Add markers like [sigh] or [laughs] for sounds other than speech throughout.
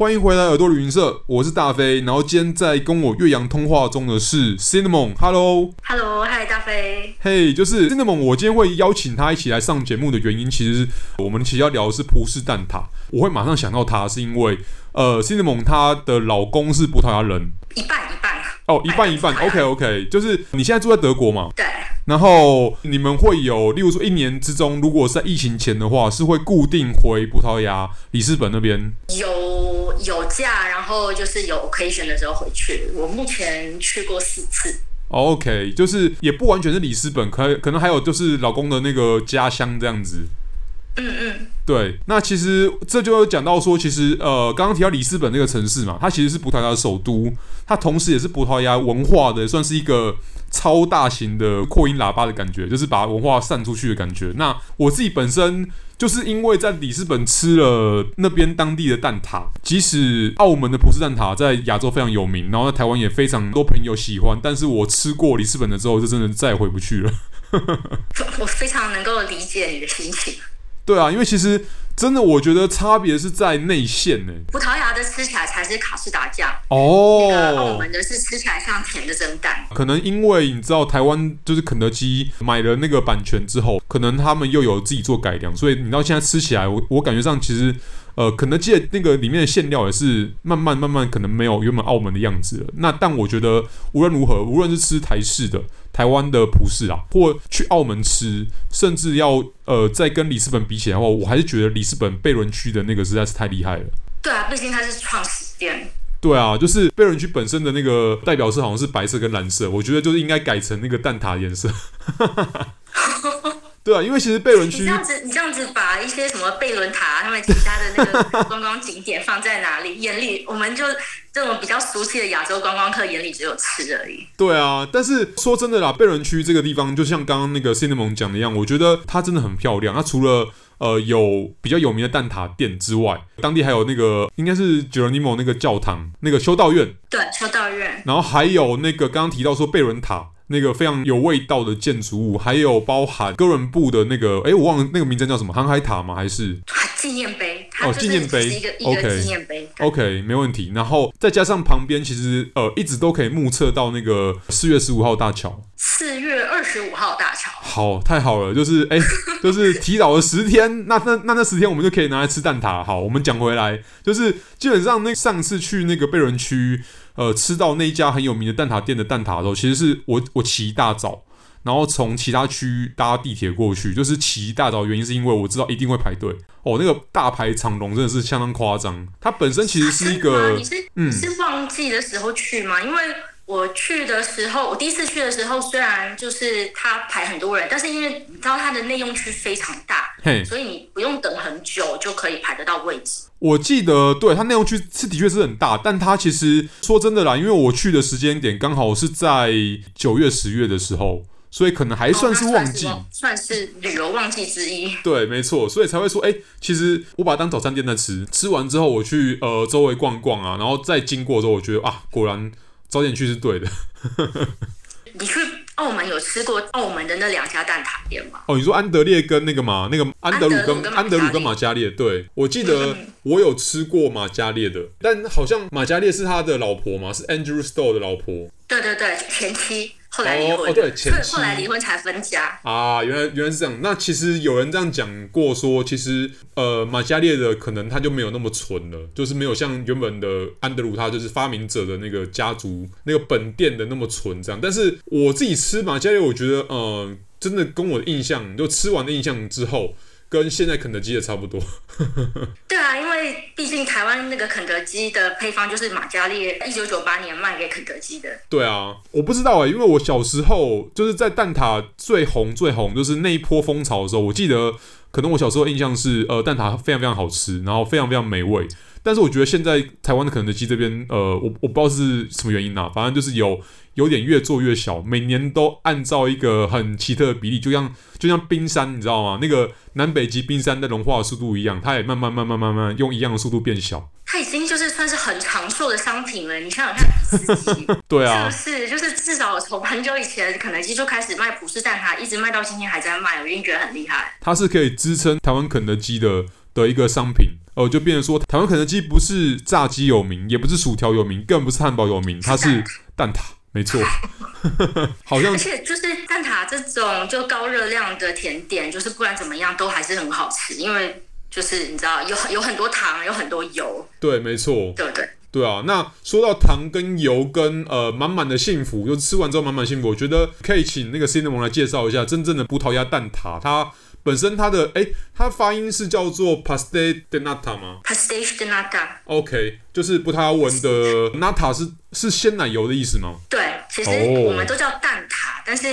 欢迎回来耳朵旅行社，我是大飞。然后今天在跟我岳阳通话中的是 Cinnamon，Hello，Hello，嗨，大飞。嘿，就是 Cinnamon，我今天会邀请他一起来上节目的原因，其实我们其实要聊的是葡式蛋挞。我会马上想到他，是因为呃，Cinnamon 她的老公是葡萄牙人，一半一半。哦，一半一半，OK OK，就是你现在住在德国嘛？对。然后你们会有，例如说一年之中，如果是在疫情前的话，是会固定回葡萄牙里斯本那边？有有假，然后就是有 occasion 的时候回去。我目前去过四次。OK，就是也不完全是里斯本，可可能还有就是老公的那个家乡这样子。嗯嗯。对，那其实这就讲到说，其实呃，刚刚提到里斯本这个城市嘛，它其实是葡萄牙的首都，它同时也是葡萄牙文化的，算是一个。超大型的扩音喇叭的感觉，就是把文化散出去的感觉。那我自己本身就是因为在里斯本吃了那边当地的蛋挞，即使澳门的葡式蛋挞在亚洲非常有名，然后在台湾也非常多朋友喜欢，但是我吃过里斯本的之后，就真的再也回不去了。[laughs] 我非常能够理解你的心情。对啊，因为其实。真的，我觉得差别是在内馅呢。葡萄牙的吃起来才是卡士达酱哦，那个澳门的是吃起来像甜的蒸蛋。可能因为你知道台湾就是肯德基买了那个版权之后，可能他们又有自己做改良，所以你到现在吃起来，我我感觉上其实。呃，肯德基的那个里面的馅料也是慢慢慢慢可能没有原本澳门的样子了。那但我觉得无论如何，无论是吃台式的、台湾的葡式啊，或去澳门吃，甚至要呃再跟里斯本比起来的话，我还是觉得里斯本贝伦区的那个实在是太厉害了。对啊，毕竟它是创始店。对啊，就是贝伦区本身的那个代表色好像是白色跟蓝色，我觉得就是应该改成那个蛋挞颜色。[laughs] 对啊，因为其实贝伦区，你这样子，你这样子把一些什么贝伦塔，他们其他的那个观光景点放在哪里？眼里我们就这种比较熟悉的亚洲观光客眼里只有吃而已。对啊，但是说真的啦，贝伦区这个地方，就像刚刚那个 Cinnamon 讲的一样，我觉得它真的很漂亮。它除了呃有比较有名的蛋挞店之外，当地还有那个应该是 Geronimo 那个教堂，那个修道院。对，修道院。然后还有那个刚刚提到说贝伦塔。那个非常有味道的建筑物，还有包含哥伦布的那个，哎，我忘了那个名字叫什么，航海塔吗？还是纪念碑？哦，纪念碑，一个一个纪念碑。OK，没问题。然后再加上旁边，其实呃，一直都可以目测到那个四月十五号大桥。四月二十五号大桥。好，太好了，就是哎，[laughs] 就是提早了十天，那那那那十天我们就可以拿来吃蛋挞。好，我们讲回来，就是基本上那上次去那个贝伦区。呃，吃到那一家很有名的蛋挞店的蛋挞的时候，其实是我我起一大早，然后从其他区搭地铁过去，就是起一大早，原因是因为我知道一定会排队哦，那个大排长龙真的是相当夸张。它本身其实是一个，你是嗯，是旺季的时候去吗？因为。我去的时候，我第一次去的时候，虽然就是它排很多人，但是因为你知道它的内用区非常大，嘿，所以你不用等很久就可以排得到位置。我记得，对，它内用区是的确是很大，但它其实说真的啦，因为我去的时间点刚好是在九月、十月的时候，所以可能还算是旺季，哦，算是旅游旺季之一。对，没错，所以才会说，哎，其实我把它当早餐店在吃，吃完之后我去呃周围逛逛啊，然后再经过的时候，我觉得啊，果然。早点去是对的。你去澳门有吃过澳门的那两家蛋挞店吗？哦，你说安德烈跟那个嘛，那个安德鲁跟安德鲁跟马加列。对，我记得我有吃过马加列的，但好像马加列是他的老婆嘛，是 Andrew Store 的老婆。对对对，前妻。后来离婚，哦，对，前，后来离婚才分家啊，原来原来是这样。那其实有人这样讲过说，其实呃，马嘉烈的可能他就没有那么纯了，就是没有像原本的安德鲁他就是发明者的那个家族那个本店的那么纯这样。但是我自己吃马嘉烈，我觉得呃，真的跟我的印象，就吃完的印象之后。跟现在肯德基的差不多。[laughs] 对啊，因为为毕竟台湾那个肯德基的配方就是马嘉烈，一九九八年卖给肯德基的。对啊，我不知道哎、因为我小时候就是在蛋挞最红最红，就是那一波风潮的时候，我记得可能我小时候印象是，呃，蛋挞非常非常好吃，然后非常非常美味。但是我觉得现在台湾的肯德基这边，呃，我我不知道是什么原因啊，反正就是有。有点越做越小，每年都按照一个很奇特的比例，就像就像冰山，你知道吗？那个南北极冰山的融化的速度一样，它也慢慢慢慢慢慢用一样的速度变小。它已经就是算是很长寿的商品了。你想想看，对啊，是不是？就是至少从很久以前肯德基就开始卖葡式蛋挞，一直卖到今天还在卖，我已经觉得很厉害。它是可以支撑台湾肯德基的的一个商品。呃，就变成说台湾肯德基不是炸鸡有名，也不是薯条有名，更不是汉堡有名，它是蛋挞，没错。[laughs] 好像而且就是蛋挞这种就高热量的甜点，就是不管怎么样都还是很好吃，因为就是你知道有有很多糖，有很多油。对，没错。对对。对啊，那说到糖跟油跟呃满满的幸福，就吃完之后满满幸福，我觉得可以请那个 Cinnamon 来介绍一下真正的葡萄牙蛋挞。它本身它的哎，它发音是叫做 Pastel de Nata 吗？Pastel de Nata。OK，就是葡萄牙文的 Nata 是是鲜奶油的意思吗？对，其实我们都叫蛋挞，但是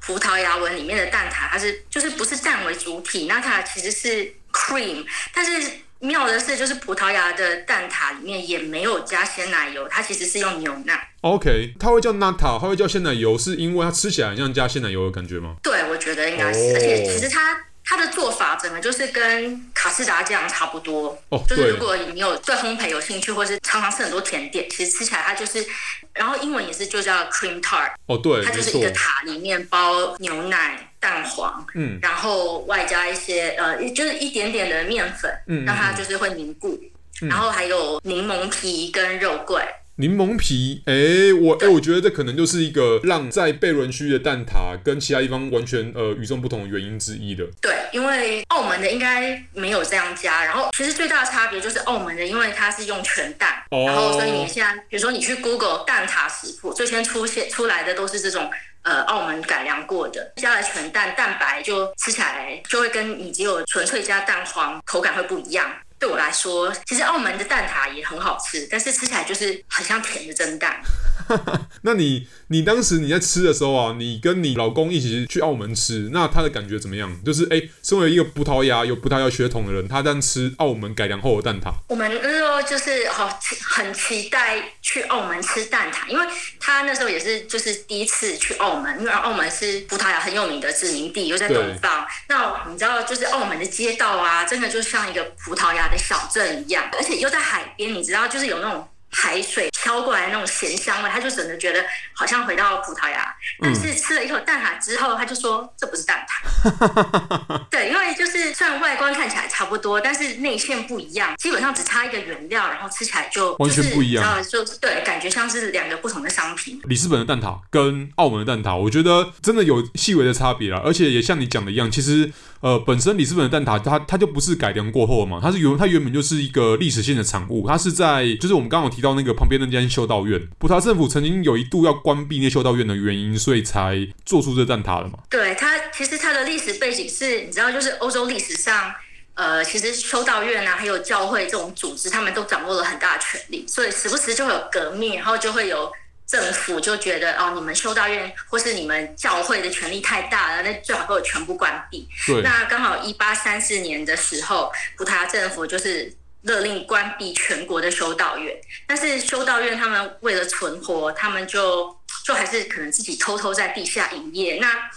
葡萄牙文里面的蛋挞它是就是不是蛋为主体，Nata 其实是 cream，但是。妙的是，就是葡萄牙的蛋挞里面也没有加鲜奶油，它其实是用牛奶。OK，它会叫 Nata，它会叫鲜奶油，是因为它吃起来很像加鲜奶油的感觉吗？对，我觉得应该是。Oh. 而且其实它它的做法整个就是跟卡士达酱差不多。哦，oh, 就是如果你有对烘焙有兴趣，或是常常吃很多甜点，其实吃起来它就是，然后英文也是就叫 cream tart。哦，oh, 对，它就是一个塔里面包牛奶。蛋黄，嗯，然后外加一些呃，就是一点点的面粉，嗯，让它就是会凝固，嗯、然后还有柠檬皮跟肉桂。柠檬皮，哎，我哎对，我觉得这可能就是一个让在贝伦区的蛋挞跟其他地方完全呃与众不同的原因之一的。对，因为澳门的应该没有这样加，然后其实最大的差别就是澳门的，因为它是用全蛋，哦、然后所以你现在比如说你去 Google 蛋挞食谱，最先出现出来的都是这种。呃，澳门改良过的，加了全蛋，蛋白就吃起来就会跟你只有纯粹加蛋黄口感会不一样。对我来说，其实澳门的蛋挞也很好吃，但是吃起来就是很像甜的蒸蛋。[laughs] 那你你当时你在吃的时候啊，你跟你老公一起去澳门吃，那他的感觉怎么样？就是哎，身为一个葡萄牙有葡萄牙血统的人，他在吃澳门改良后的蛋挞。我们那时候就是好很期待去澳门吃蛋挞，因为他那时候也是就是第一次去澳门，因为澳门是葡萄牙很有名的殖民地，又在东方。那你知道，就是澳门的街道啊，真的就像一个葡萄牙的小镇一样，而且又在海边，你知道，就是有那种。海水飘过来那种咸香味，他就整的觉得好像回到葡萄牙。但是吃了一口蛋挞之后，他就说这不是蛋挞。[laughs] 对，因为就是虽然外观看起来差不多，但是内馅不一样，基本上只差一个原料，然后吃起来就完全不一样。就对，感觉像是两个不同的商品。里斯本的蛋挞跟澳门的蛋挞，我觉得真的有细微的差别啦。而且也像你讲的一样，其实。呃，本身里斯本的蛋挞，它它就不是改良过后嘛，它是原它原本就是一个历史性的产物，它是在就是我们刚刚有提到那个旁边那间修道院，葡萄牙政府曾经有一度要关闭那修道院的原因，所以才做出这蛋挞的嘛。对，它其实它的历史背景是，你知道，就是欧洲历史上，呃，其实修道院啊，还有教会这种组织，他们都掌握了很大的权力，所以时不时就会有革命，然后就会有。政府就觉得哦，你们修道院或是你们教会的权力太大了，那最好给我全部关闭。对那刚好一八三四年的时候，葡萄牙政府就是勒令关闭全国的修道院。但是修道院他们为了存活，他们就就还是可能自己偷偷在地下营业。那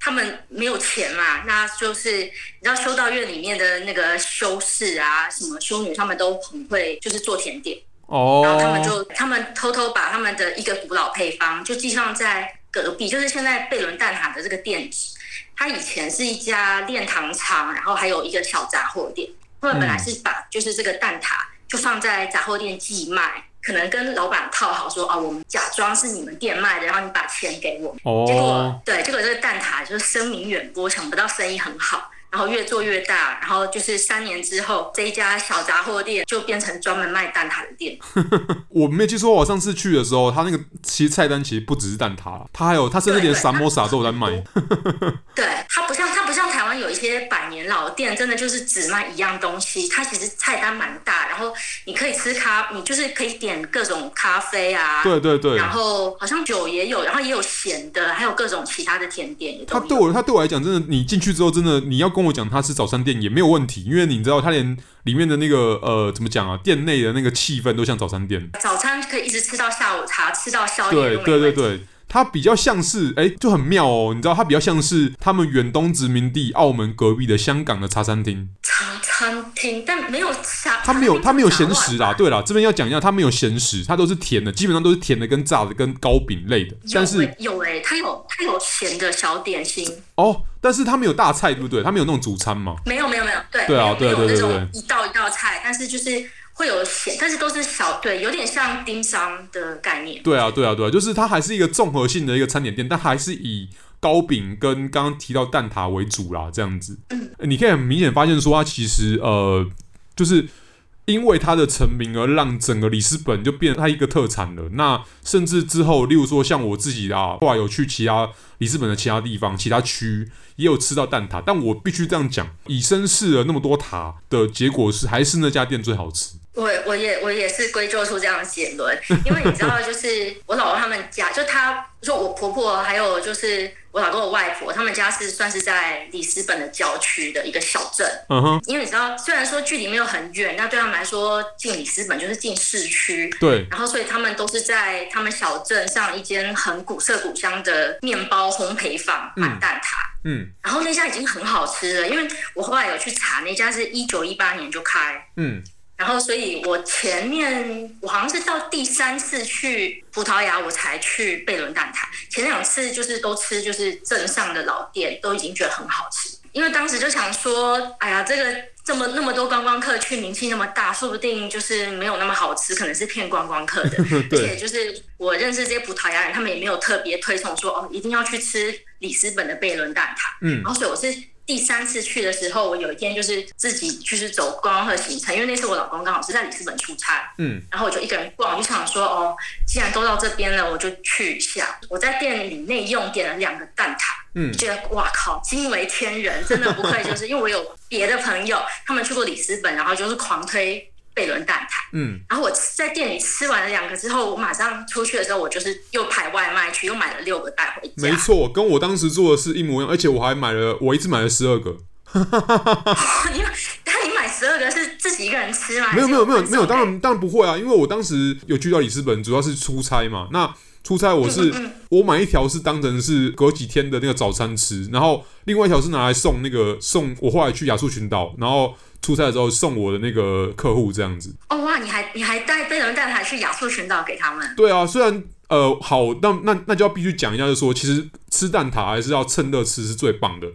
他们没有钱嘛，那就是你知道修道院里面的那个修士啊，什么修女，他们都很会就是做甜点。哦，然后他们就他们偷偷把他们的一个古老配方就寄放在隔壁，就是现在贝伦蛋挞的这个店址。它以前是一家炼糖厂，然后还有一个小杂货店。他们本来是把就是这个蛋挞就放在杂货店寄卖，可能跟老板套好说啊，我们假装是你们店卖的，然后你把钱给我。哦，结果对，结果这个蛋挞就是声名远播，想不到生意很好。然后越做越大，然后就是三年之后，这一家小杂货店就变成专门卖蛋挞的店。[laughs] 我没有记错，我上次去的时候，他那个其实菜单其实不只是蛋挞，他还有他甚至连萨摩萨都有在卖。对，他不像他不像台湾有一些百年老店，真的就是只卖一样东西。他其实菜单蛮大，然后你可以吃咖，你就是可以点各种咖啡啊。对对对。然后好像酒也有，然后也有咸的，还有各种其他的甜点。他对我他对我来讲，真的，你进去之后，真的你要。跟我讲他是早餐店也没有问题，因为你知道他连里面的那个呃怎么讲啊，店内的那个气氛都像早餐店。早餐可以一直吃到下午茶，吃到宵夜。对对对对，它比较像是哎、欸，就很妙哦，你知道它比较像是他们远东殖民地澳门隔壁的香港的茶餐厅。餐厅，但没有啥，它没有，它没有咸食啦。对啦，这边要讲一下，它没有咸食，它都是甜的，基本上都是甜的跟炸的跟糕饼类的。但是有哎、欸，它有它有咸的小点心哦，但是它没有大菜，对不对？它没有那种主餐嘛？没有没有没有，对对啊对对对对，一道一道菜。菜，但是就是会有咸，但是都是小，对，有点像丁香的概念。对啊，对啊，对啊，就是它还是一个综合性的一个餐点店，但还是以糕饼跟刚刚提到蛋挞为主啦，这样子。嗯，你可以很明显发现说，它其实呃，就是。因为它的成名而让整个里斯本就变成它一个特产了。那甚至之后，例如说像我自己啊，后来有去其他里斯本的其他地方、其他区，也有吃到蛋挞。但我必须这样讲，以身试了那么多塔的结果是，还是那家店最好吃。我我也我也是归咎出这样的结论，[laughs] 因为你知道，就是 [laughs] 我老公他们家，就他说我婆婆还有就是我老公的外婆，他们家是算是在里斯本的郊区的一个小镇。嗯哼，因为你知道，虽然说距离没有很远，那对他们来说进里斯本就是进市区。对。然后，所以他们都是在他们小镇上一间很古色古香的面包烘焙坊买蛋挞。嗯。然后那家已经很好吃了，因为我后来有去查，那家是一九一八年就开。嗯。然后，所以我前面我好像是到第三次去葡萄牙，我才去贝伦蛋挞。前两次就是都吃，就是镇上的老店，都已经觉得很好吃。因为当时就想说，哎呀，这个这么那么多观光客去，名气那么大，说不定就是没有那么好吃，可能是骗观光客的。对 [laughs] 而且就是我认识这些葡萄牙人，他们也没有特别推崇说，哦，一定要去吃里斯本的贝伦蛋挞。嗯，然后所以我是。第三次去的时候，我有一天就是自己就是走观光客行程，因为那次我老公刚好是在里斯本出差，嗯，然后我就一个人逛，我就想说哦，既然都到这边了，我就去一下。我在店里内用点了两个蛋挞，嗯，觉得哇靠，惊为天人，真的不愧就是因为我有别的朋友，他们去过里斯本，然后就是狂推。贝伦蛋挞，嗯，然后我在店里吃完了两个之后，我马上出去的时候，我就是又排外卖去，又买了六个带回家。没错，跟我当时做的是一模一样，而且我还买了，我一次买了十二个。[laughs] 你那你买十二个是自己一个人吃吗？没有没有没有没有，当然当然不会啊，因为我当时有去到里斯本，主要是出差嘛。那出差我是、我买一条是当成是隔几天的那个早餐吃，然后另外一条是拿来送那个送我后来去亚速群岛，然后。出差的时候送我的那个客户这样子哦，哇，你还你还带贝伦蛋挞去亚速群岛给他们？对啊，虽然呃好，那那那就要必须讲一下，就是说其实吃蛋挞还是要趁热吃是最棒的。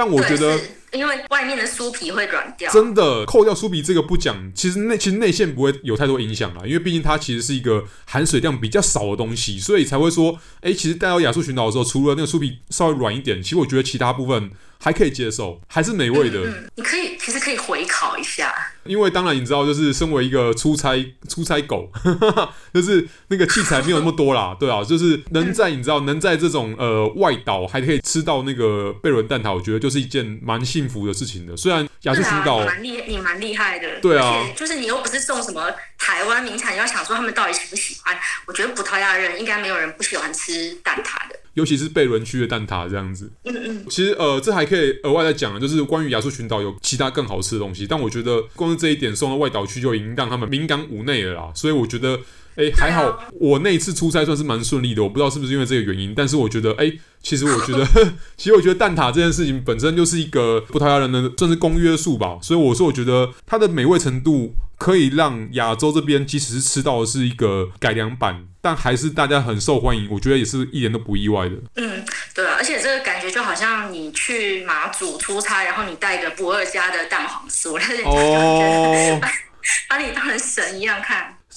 但我觉得，因为外面的酥皮会软掉。真的，扣掉酥皮这个不讲，其实内其实内馅不会有太多影响啦，因为毕竟它其实是一个含水量比较少的东西，所以才会说，哎、欸，其实带到亚速群岛的时候，除了那个酥皮稍微软一点，其实我觉得其他部分。还可以接受，还是美味的。嗯，嗯，你可以其实可以回烤一下。因为当然你知道，就是身为一个出差出差狗，[laughs] 就是那个器材没有那么多啦，[laughs] 对啊，就是能在你知道能在这种呃外岛还可以吃到那个贝伦蛋挞，我觉得就是一件蛮幸福的事情的。虽然亚洲群岛蛮厉你蛮厉害的，对啊，就是你又不是送什么台湾名产，你要想说他们到底喜不喜欢？我觉得葡萄牙人应该没有人不喜欢吃蛋挞的。尤其是贝伦区的蛋挞这样子，嗯嗯，其实呃，这还可以额外再讲，就是关于亚述群岛有其他更好吃的东西，但我觉得光是这一点送到外岛去就已经让他们敏感五内了啦，所以我觉得，哎、欸，还好 [laughs] 我那一次出差算是蛮顺利的，我不知道是不是因为这个原因，但是我觉得，哎、欸，其实我觉得，[laughs] 其实我觉得蛋挞这件事情本身就是一个葡萄牙人的算是公约数吧，所以我说我觉得它的美味程度。可以让亚洲这边即使是吃到的是一个改良版，但还是大家很受欢迎，我觉得也是一点都不意外的。嗯，对啊，而且这个感觉就好像你去马祖出差，然后你带个不二家的蛋黄酥，让人家觉得把把你当成神一样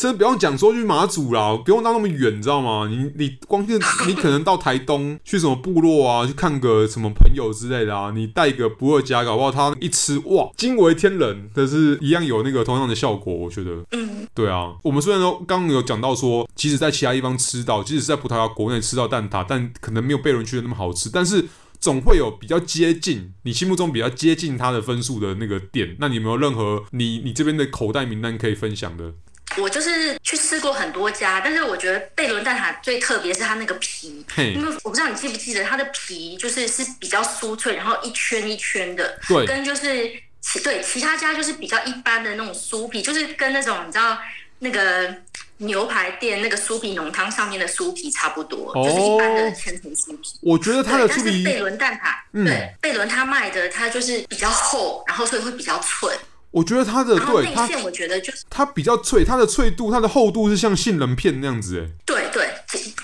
看。真不用讲说去马祖啦，不用到那么远，你知道吗？你你光是你可能到台东去什么部落啊，去看个什么朋友之类的啊，你带一个不二家，搞不好他一吃哇，惊为天人，但是一样有那个同样的效果，我觉得。嗯，对啊，我们虽然说刚刚有讲到说，即使在其他地方吃到，即使是在葡萄牙国内吃到蛋挞，但可能没有贝伦区的那么好吃，但是总会有比较接近你心目中比较接近它的分数的那个店。那你有没有任何你你这边的口袋名单可以分享的？我就是去吃过很多家，但是我觉得贝伦蛋挞最特别是它那个皮，因为我不知道你记不记得它的皮就是是比较酥脆，然后一圈一圈的，对，跟就是其对其他家就是比较一般的那种酥皮，就是跟那种你知道那个牛排店那个酥皮浓汤上面的酥皮差不多，哦、就是一般的千层酥皮。我觉得它的酥皮，但是贝伦蛋挞，嗯、对，贝伦他卖的它就是比较厚，然后所以会比较脆。我觉得它的对它，我觉得就是它比较脆，它的脆度、它的厚度是像杏仁片那样子，哎，对对，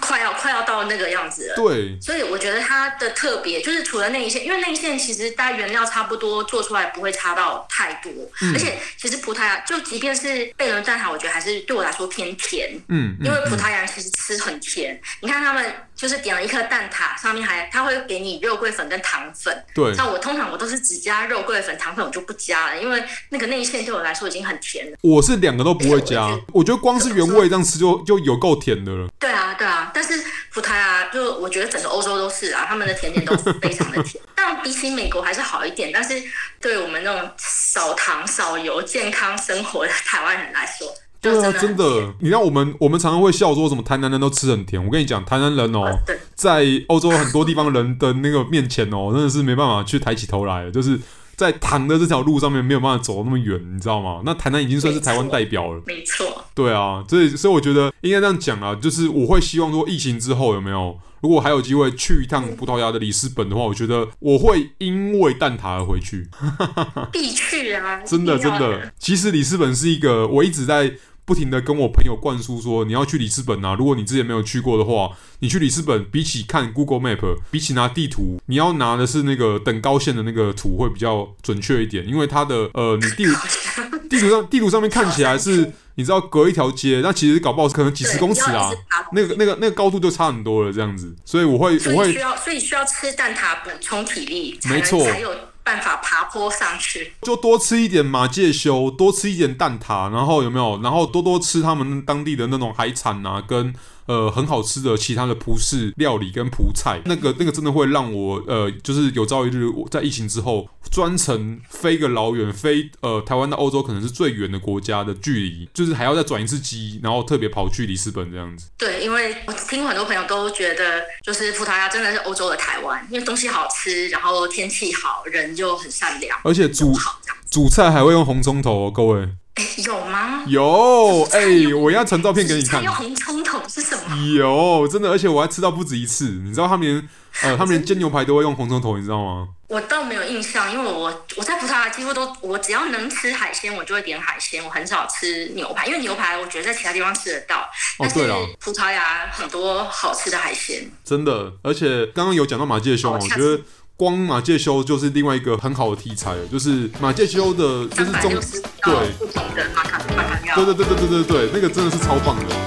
快要快要到到那个样子了。对，所以我觉得它的特别就是除了内馅，因为内馅其实大家原料差不多，做出来不会差到太多。嗯、而且其实葡萄牙就即便是贝伦蛋挞，我觉得还是对我来说偏甜。嗯，因为葡萄牙人其实吃很甜。嗯、你看他们就是点了一颗蛋挞，上面还他会给你肉桂粉跟糖粉。对，像我通常我都是只加肉桂粉，糖粉我就不加了，因为那个内馅对我来说已经很甜了。我是两个都不会加，我觉，我觉得光是原味这样吃就就有够甜的了。对啊，对啊，但是葡萄牙就我觉得整个欧洲都是啊，他们的甜点都是非常的甜。[laughs] 但比起美国还是好一点，但是对我们那种少糖少油、健康生活的台湾人来说，对啊，真的，你看我们我们常常会笑说什么台南人都吃很甜，我跟你讲，台南人哦，在欧洲很多地方人的那个面前哦，真的是没办法去抬起头来，就是。在糖的这条路上面没有办法走那么远，你知道吗？那台南已经算是台湾代表了。没错。对啊，所以所以我觉得应该这样讲啊，就是我会希望说疫情之后有没有，如果还有机会去一趟葡萄牙的里斯本的话，我觉得我会因为蛋挞而回去。[laughs] 必去啊！真的真的，其实里斯本是一个我一直在。不停的跟我朋友灌输说，你要去里斯本啊！如果你之前没有去过的话，你去里斯本比起看 Google Map，比起拿地图，你要拿的是那个等高线的那个图会比较准确一点，因为它的呃，你地 [laughs] 地图上地图上面看起来是，你知道隔一条街，那其实搞不好是可能几十公尺啊，那个那个那个高度就差很多了这样子，所以我会我会需要，所以需要吃蛋挞补充体力，没错。办法爬坡上去，就多吃一点马介休，多吃一点蛋挞，然后有没有？然后多多吃他们当地的那种海产啊，跟。呃，很好吃的其他的葡式料理跟葡菜，那个那个真的会让我呃，就是有朝一日我在疫情之后专程飞个老远，飞呃台湾到欧洲可能是最远的国家的距离，就是还要再转一次机，然后特别跑去里斯本这样子。对，因为我听很多朋友都觉得，就是葡萄牙真的是欧洲的台湾，因为东西好吃，然后天气好，人就很善良，而且煮煮菜还会用红葱头哦，各位。[laughs] 有吗？有，哎、欸，我要传照片给你看。用红葱头是什么？有，真的，而且我还吃到不止一次。你知道他们连 [laughs] 呃，他们连煎牛排都会用红葱头，你知道吗？我倒没有印象，因为我我在葡萄牙几乎都，我只要能吃海鲜，我就会点海鲜。我很少吃牛排，因为牛排我觉得在其他地方吃得到。哦，对了，葡萄牙很多好吃的海鲜。真的，而且刚刚有讲到马介休，我觉得。光马介休就是另外一个很好的题材了，就是马介休的，就是中对，对对对对对对对，那个真的是超棒的。